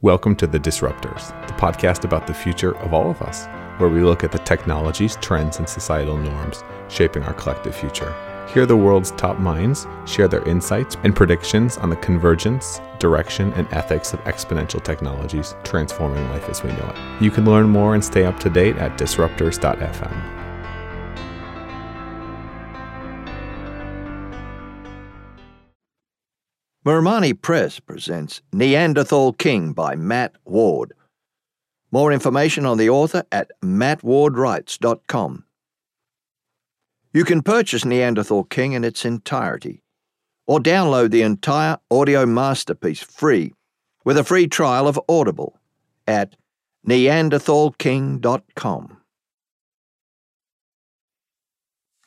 Welcome to The Disruptors, the podcast about the future of all of us, where we look at the technologies, trends, and societal norms shaping our collective future. Hear the world's top minds share their insights and predictions on the convergence, direction, and ethics of exponential technologies transforming life as we know it. You can learn more and stay up to date at disruptors.fm. Mermani Press presents Neanderthal King by Matt Ward. More information on the author at mattwardwrites.com. You can purchase Neanderthal King in its entirety, or download the entire audio masterpiece free with a free trial of Audible at neanderthalking.com.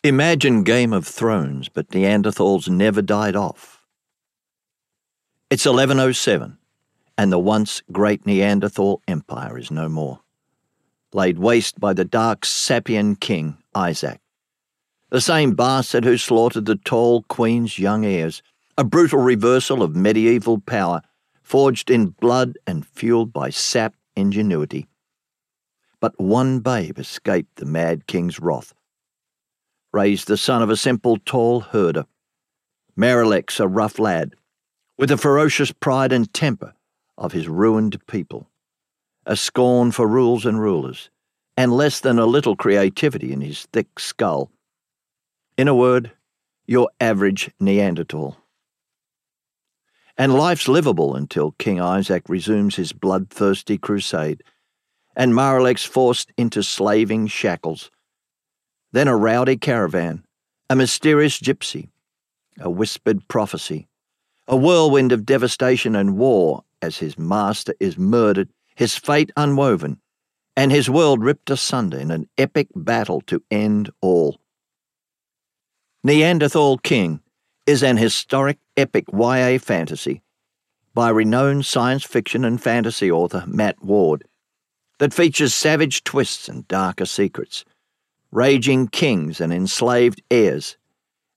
Imagine Game of Thrones, but Neanderthals never died off. It's 1107, and the once great Neanderthal empire is no more, laid waste by the dark Sapien king, Isaac. The same bastard who slaughtered the Thal queen's young heirs, a brutal reversal of medieval power, forged in blood and fueled by sap ingenuity. But one babe escaped the mad king's wrath. Raised the son of a simple Thal herder. Maralek's, a rough lad, with the ferocious pride and temper of his ruined people, a scorn for rules and rulers, and less than a little creativity in his thick skull. In a word, your average Neanderthal. And life's livable until King Isaac resumes his bloodthirsty crusade, and Maralek's forced into slaving shackles. Then a rowdy caravan, a mysterious gypsy, a whispered prophecy, a whirlwind of devastation and war as his master is murdered, his fate unwoven, and his world ripped asunder in an epic battle to end all. Neanderthal King is an historic epic YA fantasy by renowned science fiction and fantasy author Matt Ward that features savage twists and darker secrets, raging kings and enslaved heirs,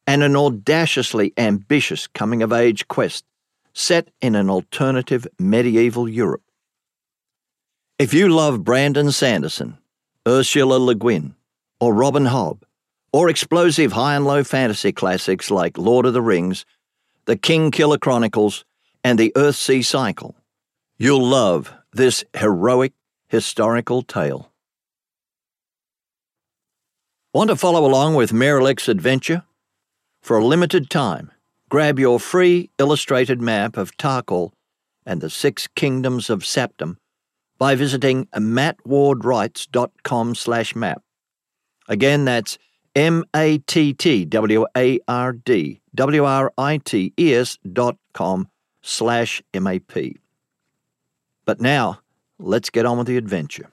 and an audaciously ambitious coming of age quest set in an alternative medieval Europe. If you love Brandon Sanderson, Ursula Le Guin, or Robin Hobb, or explosive high and low fantasy classics like Lord of the Rings, The Kingkiller Chronicles, and The Earthsea Cycle, you'll love this heroic historical tale. Want to follow along with Maralek's adventure? For a limited time, grab your free illustrated map of Tarkal and the six kingdoms of Saptum by visiting mattwardwrites.com slash map. Again, that's M-A-T-T-W-A-R-D-W-R-I-T-E-S dot com slash M-A-P. But now, let's get on with the adventure.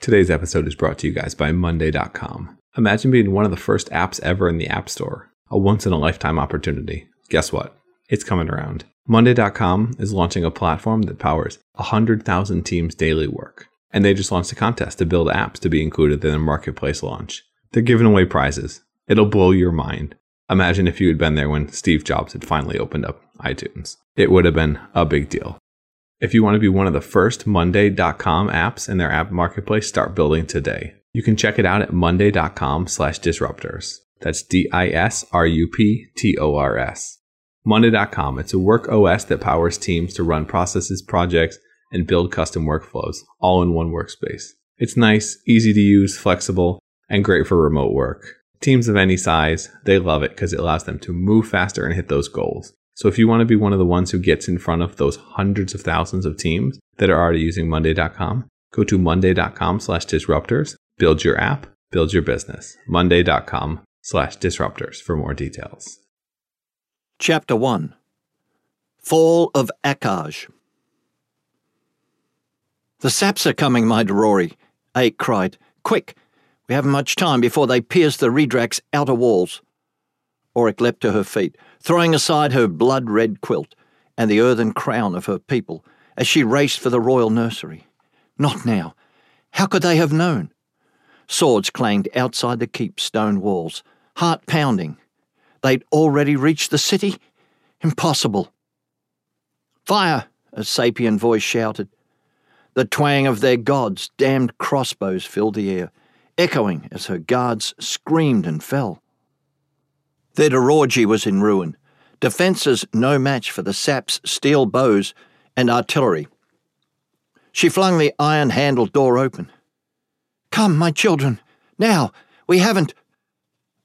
Today's episode is brought to you guys by Monday.com. Imagine being one of the first apps ever in the App Store. A once in a lifetime opportunity. Guess what? It's coming around. Monday.com is launching a platform that powers 100,000 teams' daily work. And they just launched a contest to build apps to be included in their marketplace launch. They're giving away prizes. It'll blow your mind. Imagine if you had been there when Steve Jobs had finally opened up iTunes. It would have been a big deal. If you want to be one of the first Monday.com apps in their app marketplace, start building today. You can check it out at monday.com slash disruptors. That's D-I-S-R-U-P-T-O-R-S. Monday.com. It's a work OS that powers teams to run processes, projects, and build custom workflows all in one workspace. It's nice, easy to use, flexible, and great for remote work. Teams of any size, they love it because it allows them to move faster and hit those goals. So if you want to be one of the ones who gets in front of those hundreds of thousands of teams that are already using monday.com, go to monday.com slash disruptors Build your app, build your business. Monday.com slash disruptors for more details. Chapter 1 Fall of Akaj. The saps are coming, my Dorori, Ake cried. Quick! We haven't much time before they pierce the Redrak's outer walls. Oric leapt to her feet, throwing aside her blood red quilt and the earthen crown of her people as she raced for the royal nursery. Not now. How could they have known? Swords clanged outside the keep's stone walls, heart pounding. They'd already reached the city? Impossible. Fire! a sapient voice shouted. The twang of their gods' damned crossbows filled the air, echoing as her guards screamed and fell. Their Dorogi was in ruin, defences no match for the sap's steel bows and artillery. She flung the iron handled door open. Come, my children, now, we haven't.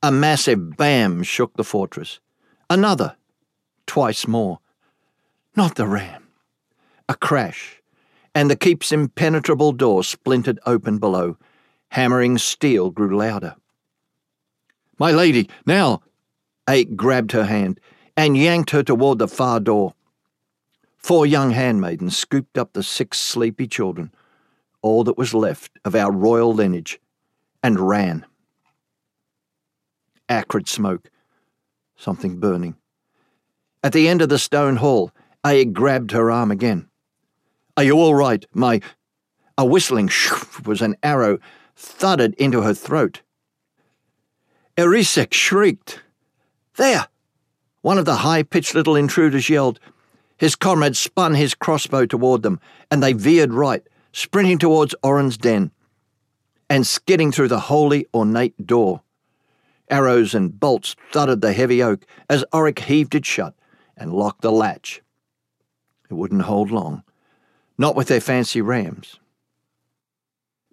A massive bam shook the fortress. Another, twice more. Not the ram. A crash, and the keep's impenetrable door splintered open below. Hammering steel grew louder. My lady, now! Ake grabbed her hand and yanked her toward the far door. Four young handmaidens scooped up the six sleepy children, all that was left of our royal lineage, and ran. Acrid smoke, something burning. At the end of the stone hall, Aya grabbed her arm again. Are you all right, my. A whistling shoof was an arrow thudded into her throat. Erisek shrieked. There! One of the high pitched little intruders yelled. His comrade spun his crossbow toward them, and they veered right, sprinting towards Oren's den, and skidding through the holy, ornate door. Arrows and bolts thudded the heavy oak as Oric heaved it shut and locked the latch. It wouldn't hold long, not with their fancy rams.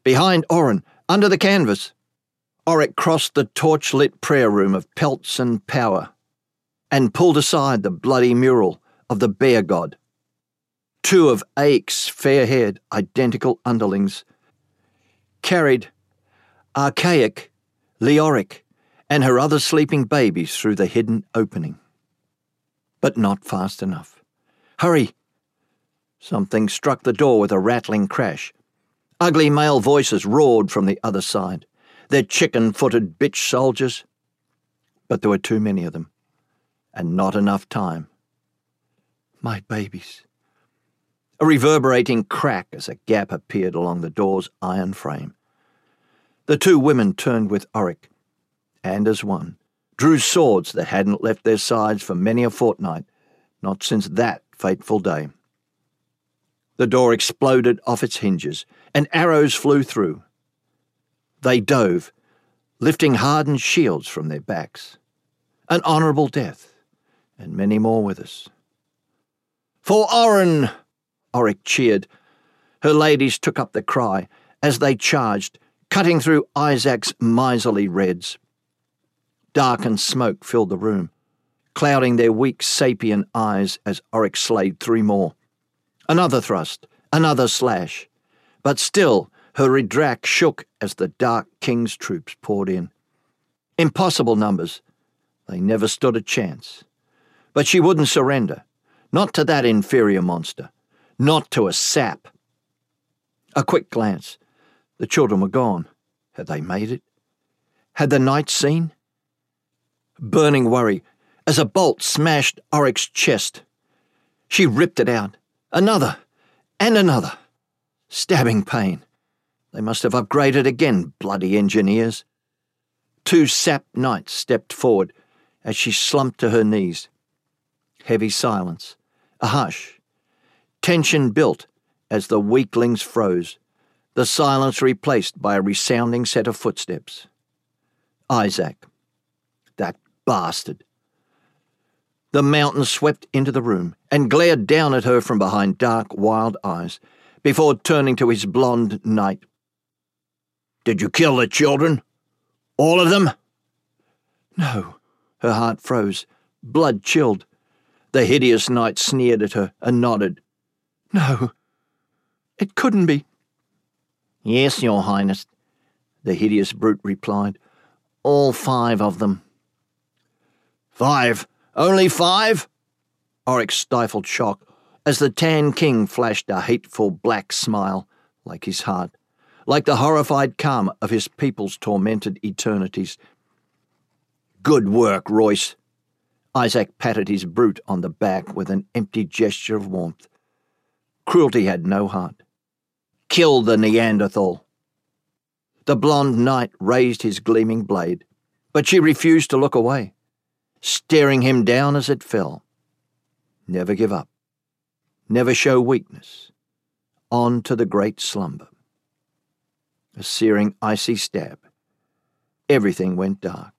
Behind Oren, under the canvas, Oric crossed the torch lit prayer room of pelts and power and pulled aside the bloody mural of the bear god. Two of Ake's fair haired, identical underlings carried archaic Leoric and her other sleeping babies through the hidden opening. But not fast enough. Hurry! Something struck the door with a rattling crash. Ugly male voices roared from the other side. Their chicken footed bitch soldiers. But there were too many of them and not enough time. My babies. A reverberating crack as a gap appeared along the door's iron frame. The two women turned with Oric, and as one, drew swords that hadn't left their sides for many a fortnight, not since that fateful day. The door exploded off its hinges, and arrows flew through. They dove, lifting hardened shields from their backs. An honourable death and many more with us. For Oren! Oric cheered. Her ladies took up the cry as they charged, cutting through Isaac's miserly reds. Dark and smoke filled the room, clouding their weak sapient eyes as Oric slayed three more. Another thrust, another slash. But still, her Ridrak shook as the Dark King's troops poured in. Impossible numbers. They never stood a chance. But she wouldn't surrender. Not to that inferior monster. Not to a sap. A quick glance. The children were gone. Had they made it? Had the night seen? Burning worry as a bolt smashed Oric's chest. She ripped it out. Another. And another. Stabbing pain. They must have upgraded again, bloody engineers. Two sap knights stepped forward as she slumped to her knees heavy silence, a hush. Tension built as the weaklings froze, the silence replaced by a resounding set of footsteps. Isaac. That bastard. The mountain swept into the room and glared down at her from behind dark, wild eyes before turning to his blond knight. Did you kill the children? All of them? No. Her heart froze, blood chilled. The hideous knight sneered at her and nodded. No, it couldn't be. Yes, your highness, the hideous brute replied. All five of them. Five? Only five? Oric stifled shock as the Tan King flashed a hateful black smile, like his heart, like the horrified calm of his people's tormented eternities. Good work, Royce. Isaac patted his brute on the back with an empty gesture of warmth. Cruelty had no heart. Kill the Neanderthal. The blond knight raised his gleaming blade, but she refused to look away, staring him down as it fell. Never give up. never show weakness, on to the great slumber. A searing, icy stab. Everything went dark.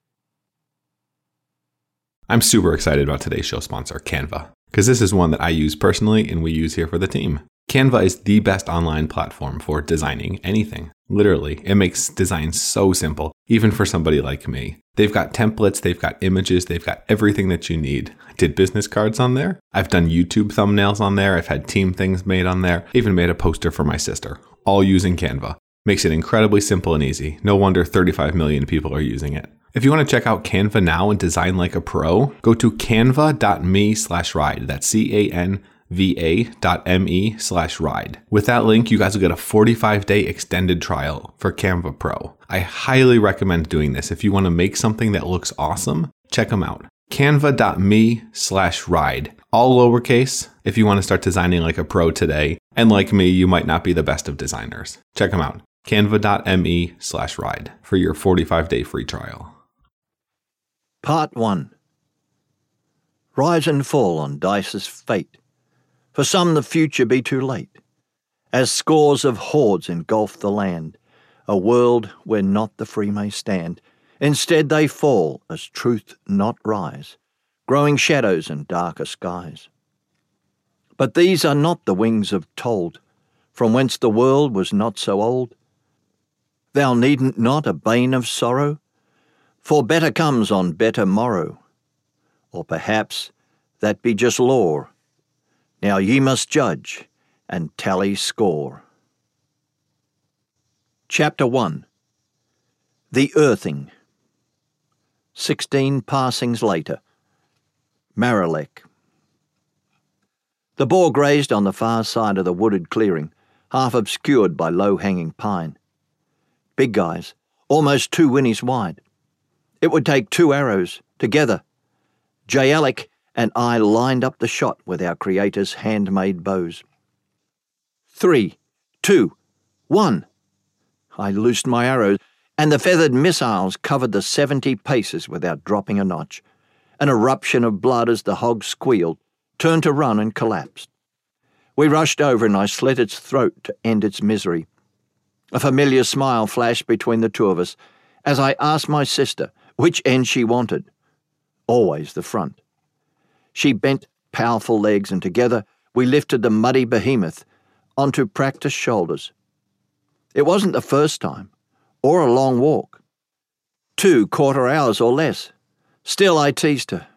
I'm super excited about today's show sponsor, Canva, because this is one that I use personally and we use here for the team. Canva is the best online platform for designing anything. Literally, it makes design so simple, even for somebody like me. They've got templates, they've got images, they've got everything that you need. I did business cards on there. I've done YouTube thumbnails on there. I've had team things made on there. Even made a poster for my sister, all using Canva. Makes it incredibly simple and easy. No wonder 35 million people are using it. If you want to check out Canva now and design like a pro, go to canva.me slash ride. That's C A N va.me slash ride. With that link, you guys will get a 45 day extended trial for Canva Pro. I highly recommend doing this. If you want to make something that looks awesome, check them out. Canva.me slash ride. All lowercase if you want to start designing like a pro today. And like me, you might not be the best of designers. Check them out. Canva.me slash ride for your 45 day free trial. Part 1 Rise and fall on Dice's fate. For some, the future be too late, as scores of hordes engulf the land, a world where not the free may stand. Instead, they fall as truth not rise, growing shadows in darker skies. But these are not the wings of told, from whence the world was not so old. Thou needn't not a bane of sorrow, for better comes on better morrow. Or perhaps that be just lore now ye must judge and tally score. Chapter 1 The Earthing. Sixteen passings later. Maralek. The boar grazed on the far side of the wooded clearing, half obscured by low hanging pine. Big guys, almost two whinnies wide. It would take two arrows, together. J. Alec and I lined up the shot with our Creator's handmade bows. Three, two, one. I loosed my arrows, and the feathered missiles covered the seventy paces without dropping a notch. An eruption of blood as the hog squealed, turned to run and collapsed. We rushed over, and I slit its throat to end its misery. A familiar smile flashed between the two of us as I asked my sister which end she wanted. Always the front. She bent powerful legs, and together we lifted the muddy behemoth onto practiced shoulders. It wasn't the first time, or a long walk. Two quarter hours or less. Still, I teased her.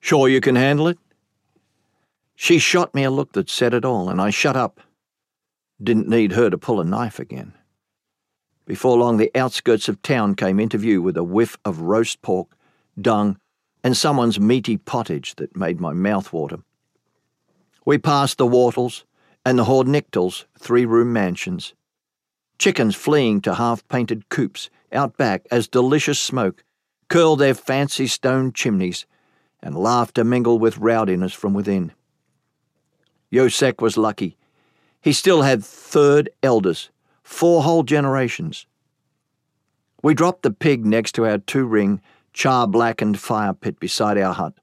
Sure you can handle it? She shot me a look that said it all, and I shut up. Didn't need her to pull a knife again. Before long, the outskirts of town came into view with a whiff of roast pork, dung, and someone's meaty pottage that made my mouth water. We passed the Wortles and the Hornichtals three room mansions. Chickens fleeing to half painted coops out back as delicious smoke curled their fancy stone chimneys, and laughter mingled with rowdiness from within. Yosek was lucky. He still had third elders, four whole generations. We dropped the pig next to our two ring char blackened fire pit beside our hut.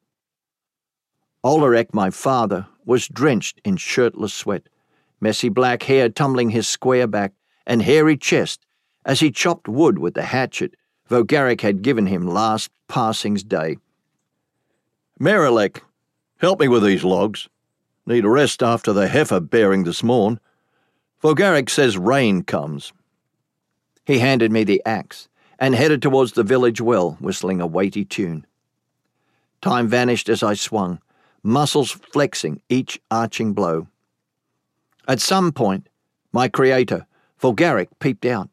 Olerek, my father, was drenched in shirtless sweat, messy black hair tumbling his square back and hairy chest as he chopped wood with the hatchet Vogarik had given him last passing's day. Maralek, help me with these logs. Need a rest after the heifer bearing this morn. Vogarik says rain comes. He handed me the axe, and headed towards the village well, whistling a weighty tune. Time vanished as I swung, muscles flexing each arching blow. At some point, my creator, Volgaric, peeped out.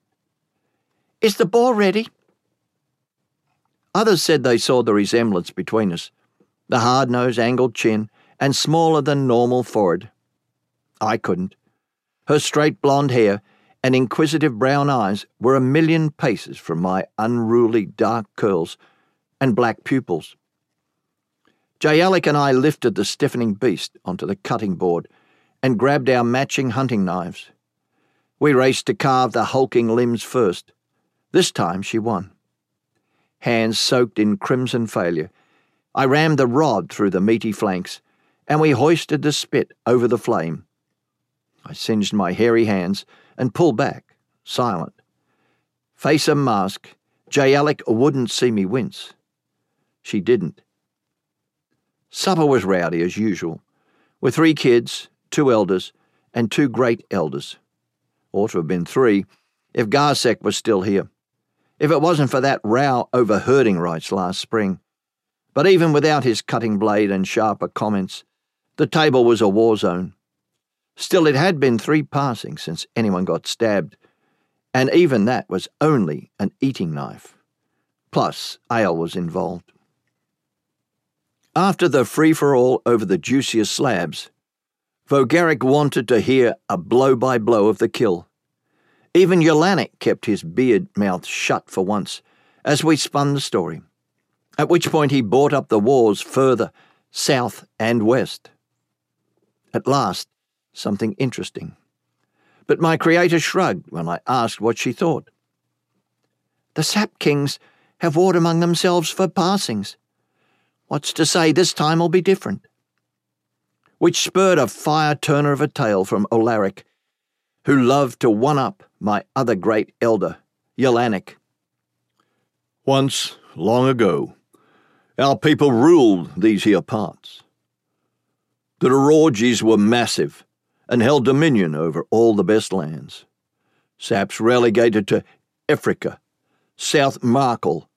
Is the boar ready? Others said they saw the resemblance between us the hard nose, angled chin, and smaller than normal forehead. I couldn't. Her straight blonde hair and inquisitive brown eyes were a million paces from my unruly dark curls and black pupils. Jayalik and I lifted the stiffening beast onto the cutting board and grabbed our matching hunting knives. We raced to carve the hulking limbs first. This time she won. Hands soaked in crimson failure, I rammed the rod through the meaty flanks and we hoisted the spit over the flame. I singed my hairy hands and pulled back, silent. Face a mask, J. Alec wouldn't see me wince. She didn't. Supper was rowdy as usual, with three kids, two elders, and two great elders. Ought to have been three, if Garsek was still here. If it wasn't for that row over herding rights last spring. But even without his cutting blade and sharper comments, the table was a war zone. Still, it had been three passings since anyone got stabbed, and even that was only an eating knife. Plus, ale was involved. After the free for all over the juiciest slabs, Vogaric wanted to hear a blow by blow of the kill. Even Yolanik kept his beard mouth shut for once as we spun the story, at which point he brought up the wars further, south and west. At last, something interesting. But my creator shrugged when I asked what she thought. The Sap Kings have warred among themselves for passings. What's to say this time will be different? Which spurred a fire turner of a tale from Olaric, who loved to one up my other great elder, Yelanik. Once, long ago, our people ruled these here parts. The Dororges were massive and held dominion over all the best lands. Saps relegated to Africa, South Markle,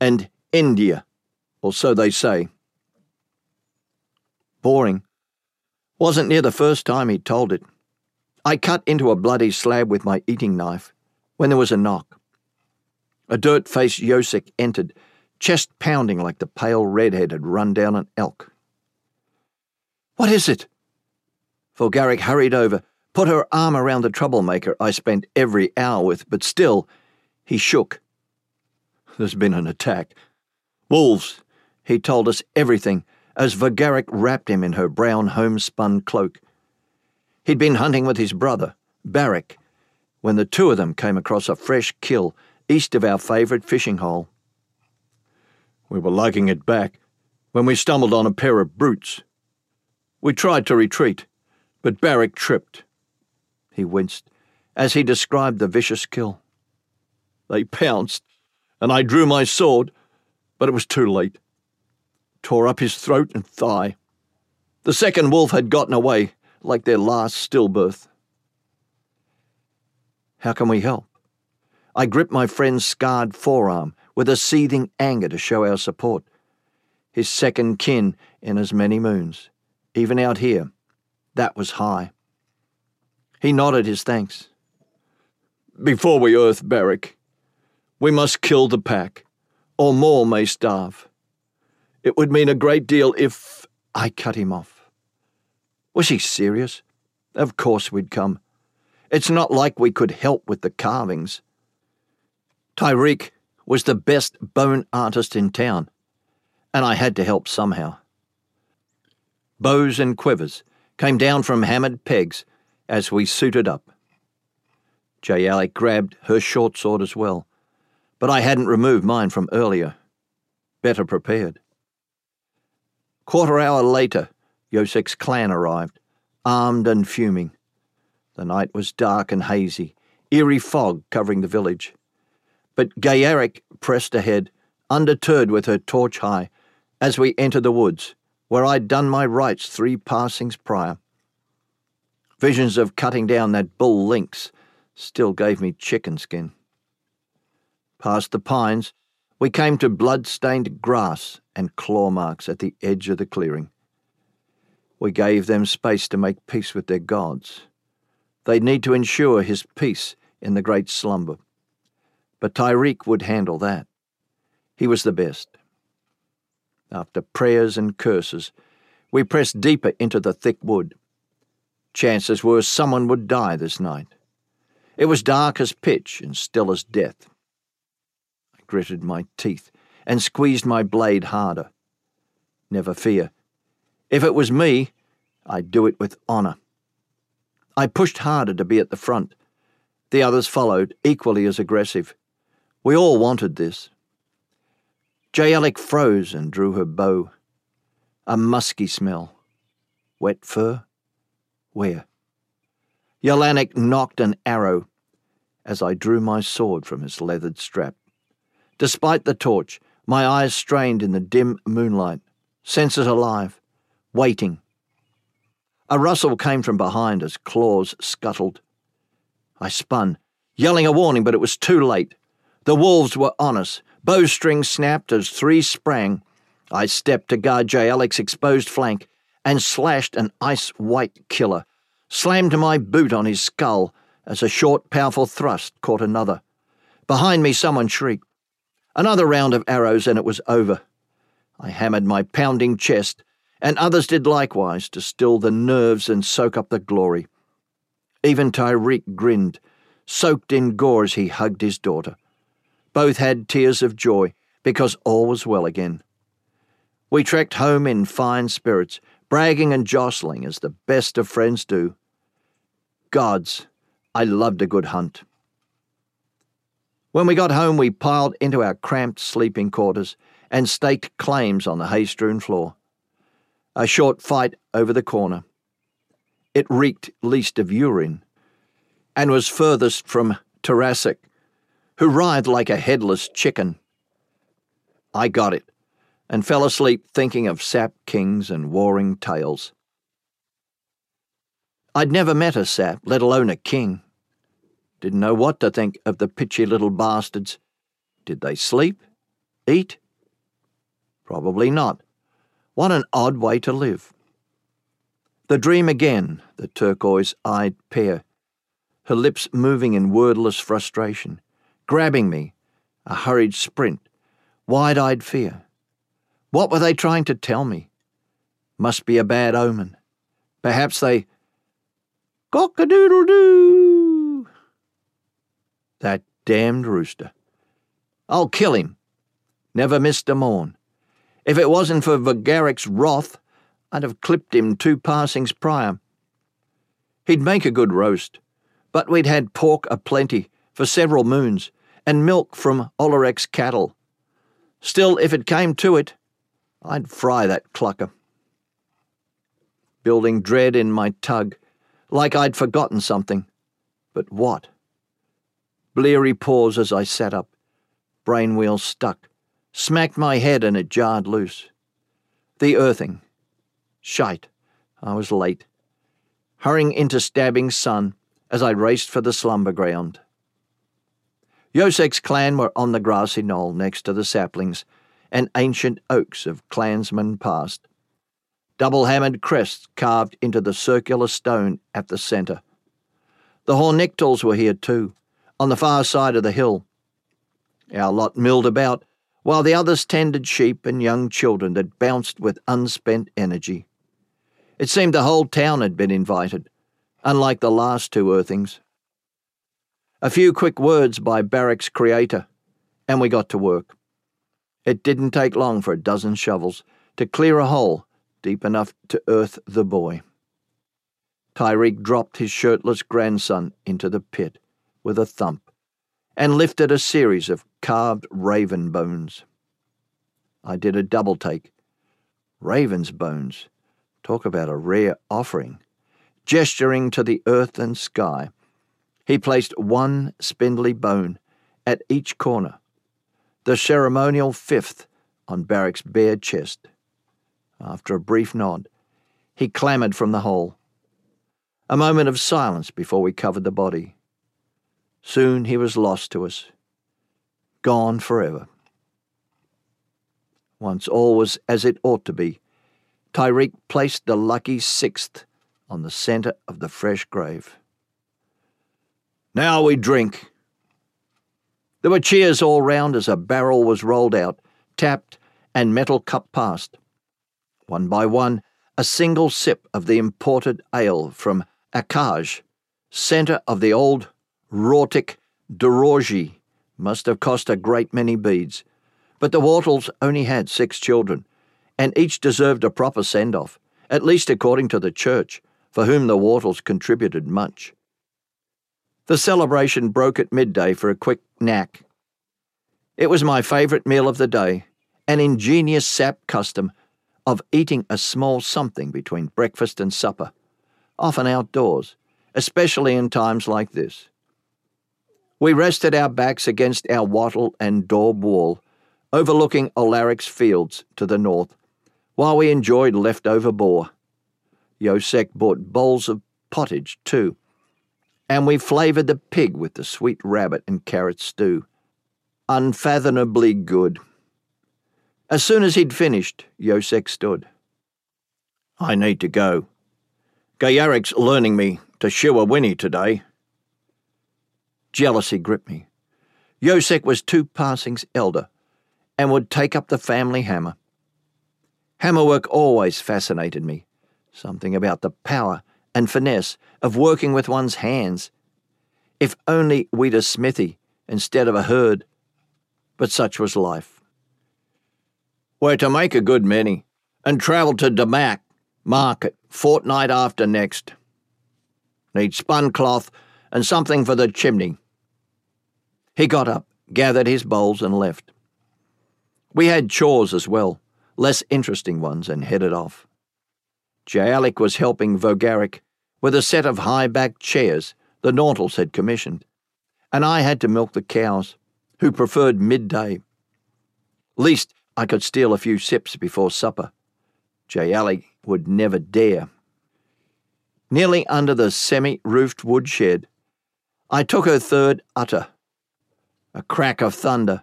and India, or so they say. Boring. Wasn't near the first time he'd told it. I cut into a bloody slab with my eating knife when there was a knock. A dirt faced Yosek entered, chest pounding like the pale redhead had run down an elk. What is it? Volgaric hurried over, put her arm around the troublemaker I spent every hour with, but still, he shook. There's been an attack. Wolves. He told us everything as Vogaric wrapped him in her brown homespun cloak. He'd been hunting with his brother, Barak, when the two of them came across a fresh kill east of our favourite fishing hole. We were lugging it back when we stumbled on a pair of brutes. We tried to retreat, but Barak tripped. He winced as he described the vicious kill. They pounced, and I drew my sword, but it was too late. Tore up his throat and thigh. The second wolf had gotten away, like their last stillbirth. How can we help? I gripped my friend's scarred forearm with a seething anger to show our support. His second kin in as many moons. Even out here, that was high. He nodded his thanks. Before we earth Beric, we must kill the pack, or more may starve. It would mean a great deal if I cut him off. Was he serious? Of course we'd come. It's not like we could help with the carvings. Tyreek was the best bone artist in town, and I had to help somehow. Bows and quivers came down from hammered pegs as we suited up. J. Grabbed her short sword as well, but I hadn't removed mine from earlier. Better prepared. Quarter hour later, Yosek's clan arrived, armed and fuming. The night was dark and hazy, eerie fog covering the village. But Gayarik pressed ahead, undeterred with her torch high, as we entered the woods, where I'd done my rites three passings prior. Visions of cutting down that bull lynx still gave me chicken skin. Past the pines, we came to blood-stained grass and claw marks at the edge of the clearing. We gave them space to make peace with their gods. They'd need to ensure his peace in the great slumber. But Tyreek would handle that. He was the best. After prayers and curses, we pressed deeper into the thick wood. Chances were someone would die this night. It was dark as pitch and still as death. I gritted my teeth and squeezed my blade harder. Never fear. If it was me, I'd do it with honour. I pushed harder to be at the front. The others followed, equally as aggressive. We all wanted this. J. Alec froze and drew her bow. A musky smell. Wet fur? Where? Yelanik nocked an arrow as I drew my sword from its leathered strap. Despite the torch, my eyes strained in the dim moonlight, senses alive, waiting. A rustle came from behind as claws scuttled. I spun, yelling a warning, but it was too late. The wolves were on us. Bowstring snapped as three sprang. I stepped to guard J. Alec's exposed flank and slashed an ice white killer, slammed my boot on his skull as a short, powerful thrust caught another. Behind me, someone shrieked. Another round of arrows, and it was over. I hammered my pounding chest, and others did likewise to still the nerves and soak up the glory. Even Tyreek grinned, soaked in gore as he hugged his daughter. Both had tears of joy because all was well again. We trekked home in fine spirits, bragging and jostling as the best of friends do. Gods, I loved a good hunt. When we got home, we piled into our cramped sleeping quarters and staked claims on the hay strewn floor. A short fight over the corner. It reeked least of urine and was furthest from Tarasic, who writhed like a headless chicken. I got it and fell asleep thinking of sap kings and warring tales. I'd never met a sap, let alone a king. Didn't know what to think of the pitchy little bastards. Did they sleep? Eat? Probably not. What an odd way to live. The dream again, the turquoise eyed pair, her lips moving in wordless frustration, grabbing me, a hurried sprint, wide eyed fear. What were they trying to tell me? Must be a bad omen. Perhaps they. Cock a doodle doo! That damned rooster. I'll kill him. Never missed a morn. If it wasn't for Vagaric's wrath, I'd have clipped him two passings prior. He'd make a good roast, but we'd had pork aplenty for several moons, and milk from Olerek's cattle. Still, if it came to it, I'd fry that clucker. Building dread in my tug, like I'd forgotten something. But what? Bleary pause as I sat up. Brain wheel stuck. Smacked my head and it jarred loose. The earthing. Shite. I was late. Hurrying into stabbing sun as I raced for the slumber ground. Yosek's clan were on the grassy knoll next to the saplings, and ancient oaks of clansmen past. Double hammered crests carved into the circular stone at the centre. The Hornictals were here too, on the far side of the hill. Our lot milled about, while the others tended sheep and young children that bounced with unspent energy. It seemed the whole town had been invited, unlike the last two earthings. A few quick words by Barrack's creator, and we got to work. It didn't take long for a dozen shovels to clear a hole deep enough to earth the boy. Tyreek dropped his shirtless grandson into the pit with a thump and lifted a series of carved raven bones. I did a double take. Raven's bones. Talk about a rare offering. Gesturing to the earth and sky, he placed one spindly bone at each corner the ceremonial fifth on Barrack's bare chest. After a brief nod, he clambered from the hole. A moment of silence before we covered the body. Soon he was lost to us, gone forever. Once all was as it ought to be, Tyreek placed the lucky sixth on the centre of the fresh grave. Now we drink, there were cheers all round as a barrel was rolled out, tapped, and metal cup passed. One by one, a single sip of the imported ale from Akaj, centre of the old Rortic Dorogi, must have cost a great many beads. But the Wortles only had six children, and each deserved a proper send off, at least according to the church, for whom the Wortles contributed much. The celebration broke at midday for a quick knack. It was my favourite meal of the day, an ingenious sap custom of eating a small something between breakfast and supper, often outdoors, especially in times like this. We rested our backs against our wattle and daub wall, overlooking Alaric's fields to the north, while we enjoyed leftover boar. Yosek bought bowls of pottage, too, and we flavoured the pig with the sweet rabbit and carrot stew. Unfathomably good. As soon as he'd finished, Yosek stood. I need to go. Gayarik's learning me to shoe a whinny today. Jealousy gripped me. Yosek was two passings elder and would take up the family hammer. Hammerwork always fascinated me. Something about the power and finesse of working with one's hands. If only we'd a smithy instead of a herd. But such was life. We're to make a good many, and travel to Damac, market, fortnight after next. Need spun cloth and something for the chimney. He got up, gathered his bowls, and left. We had chores as well, less interesting ones, and headed off. Jalik was helping Vogaric with a set of high backed chairs the Nauntals had commissioned, and I had to milk the cows, who preferred midday. Least I could steal a few sips before supper. Jayali would never dare. Nearly under the semi roofed woodshed, I took her third utter. A crack of thunder,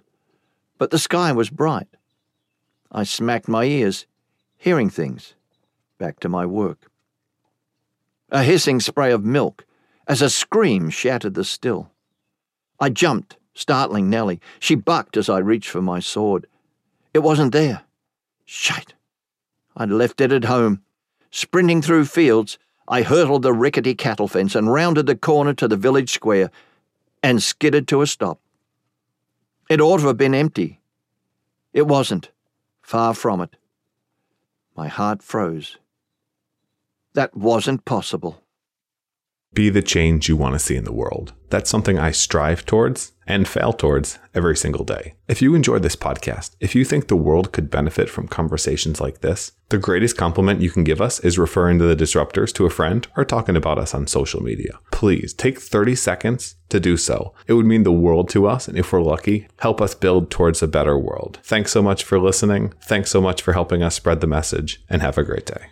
but the sky was bright. I smacked my ears, hearing things. Back to my work. A hissing spray of milk as a scream shattered the still. I jumped, startling Nellie. She bucked as I reached for my sword. It wasn't there. Shite. I'd left it at home. Sprinting through fields, I hurtled the rickety cattle fence and rounded the corner to the village square and skidded to a stop. It ought to have been empty. It wasn't. Far from it. My heart froze. That wasn't possible. Be the change you want to see in the world. That's something I strive towards and fail towards every single day. If you enjoyed this podcast, if you think the world could benefit from conversations like this, the greatest compliment you can give us is referring to the disruptors to a friend or talking about us on social media. Please take 30 seconds to do so. It would mean the world to us, and if we're lucky, help us build towards a better world. Thanks so much for listening. Thanks so much for helping us spread the message, and have a great day.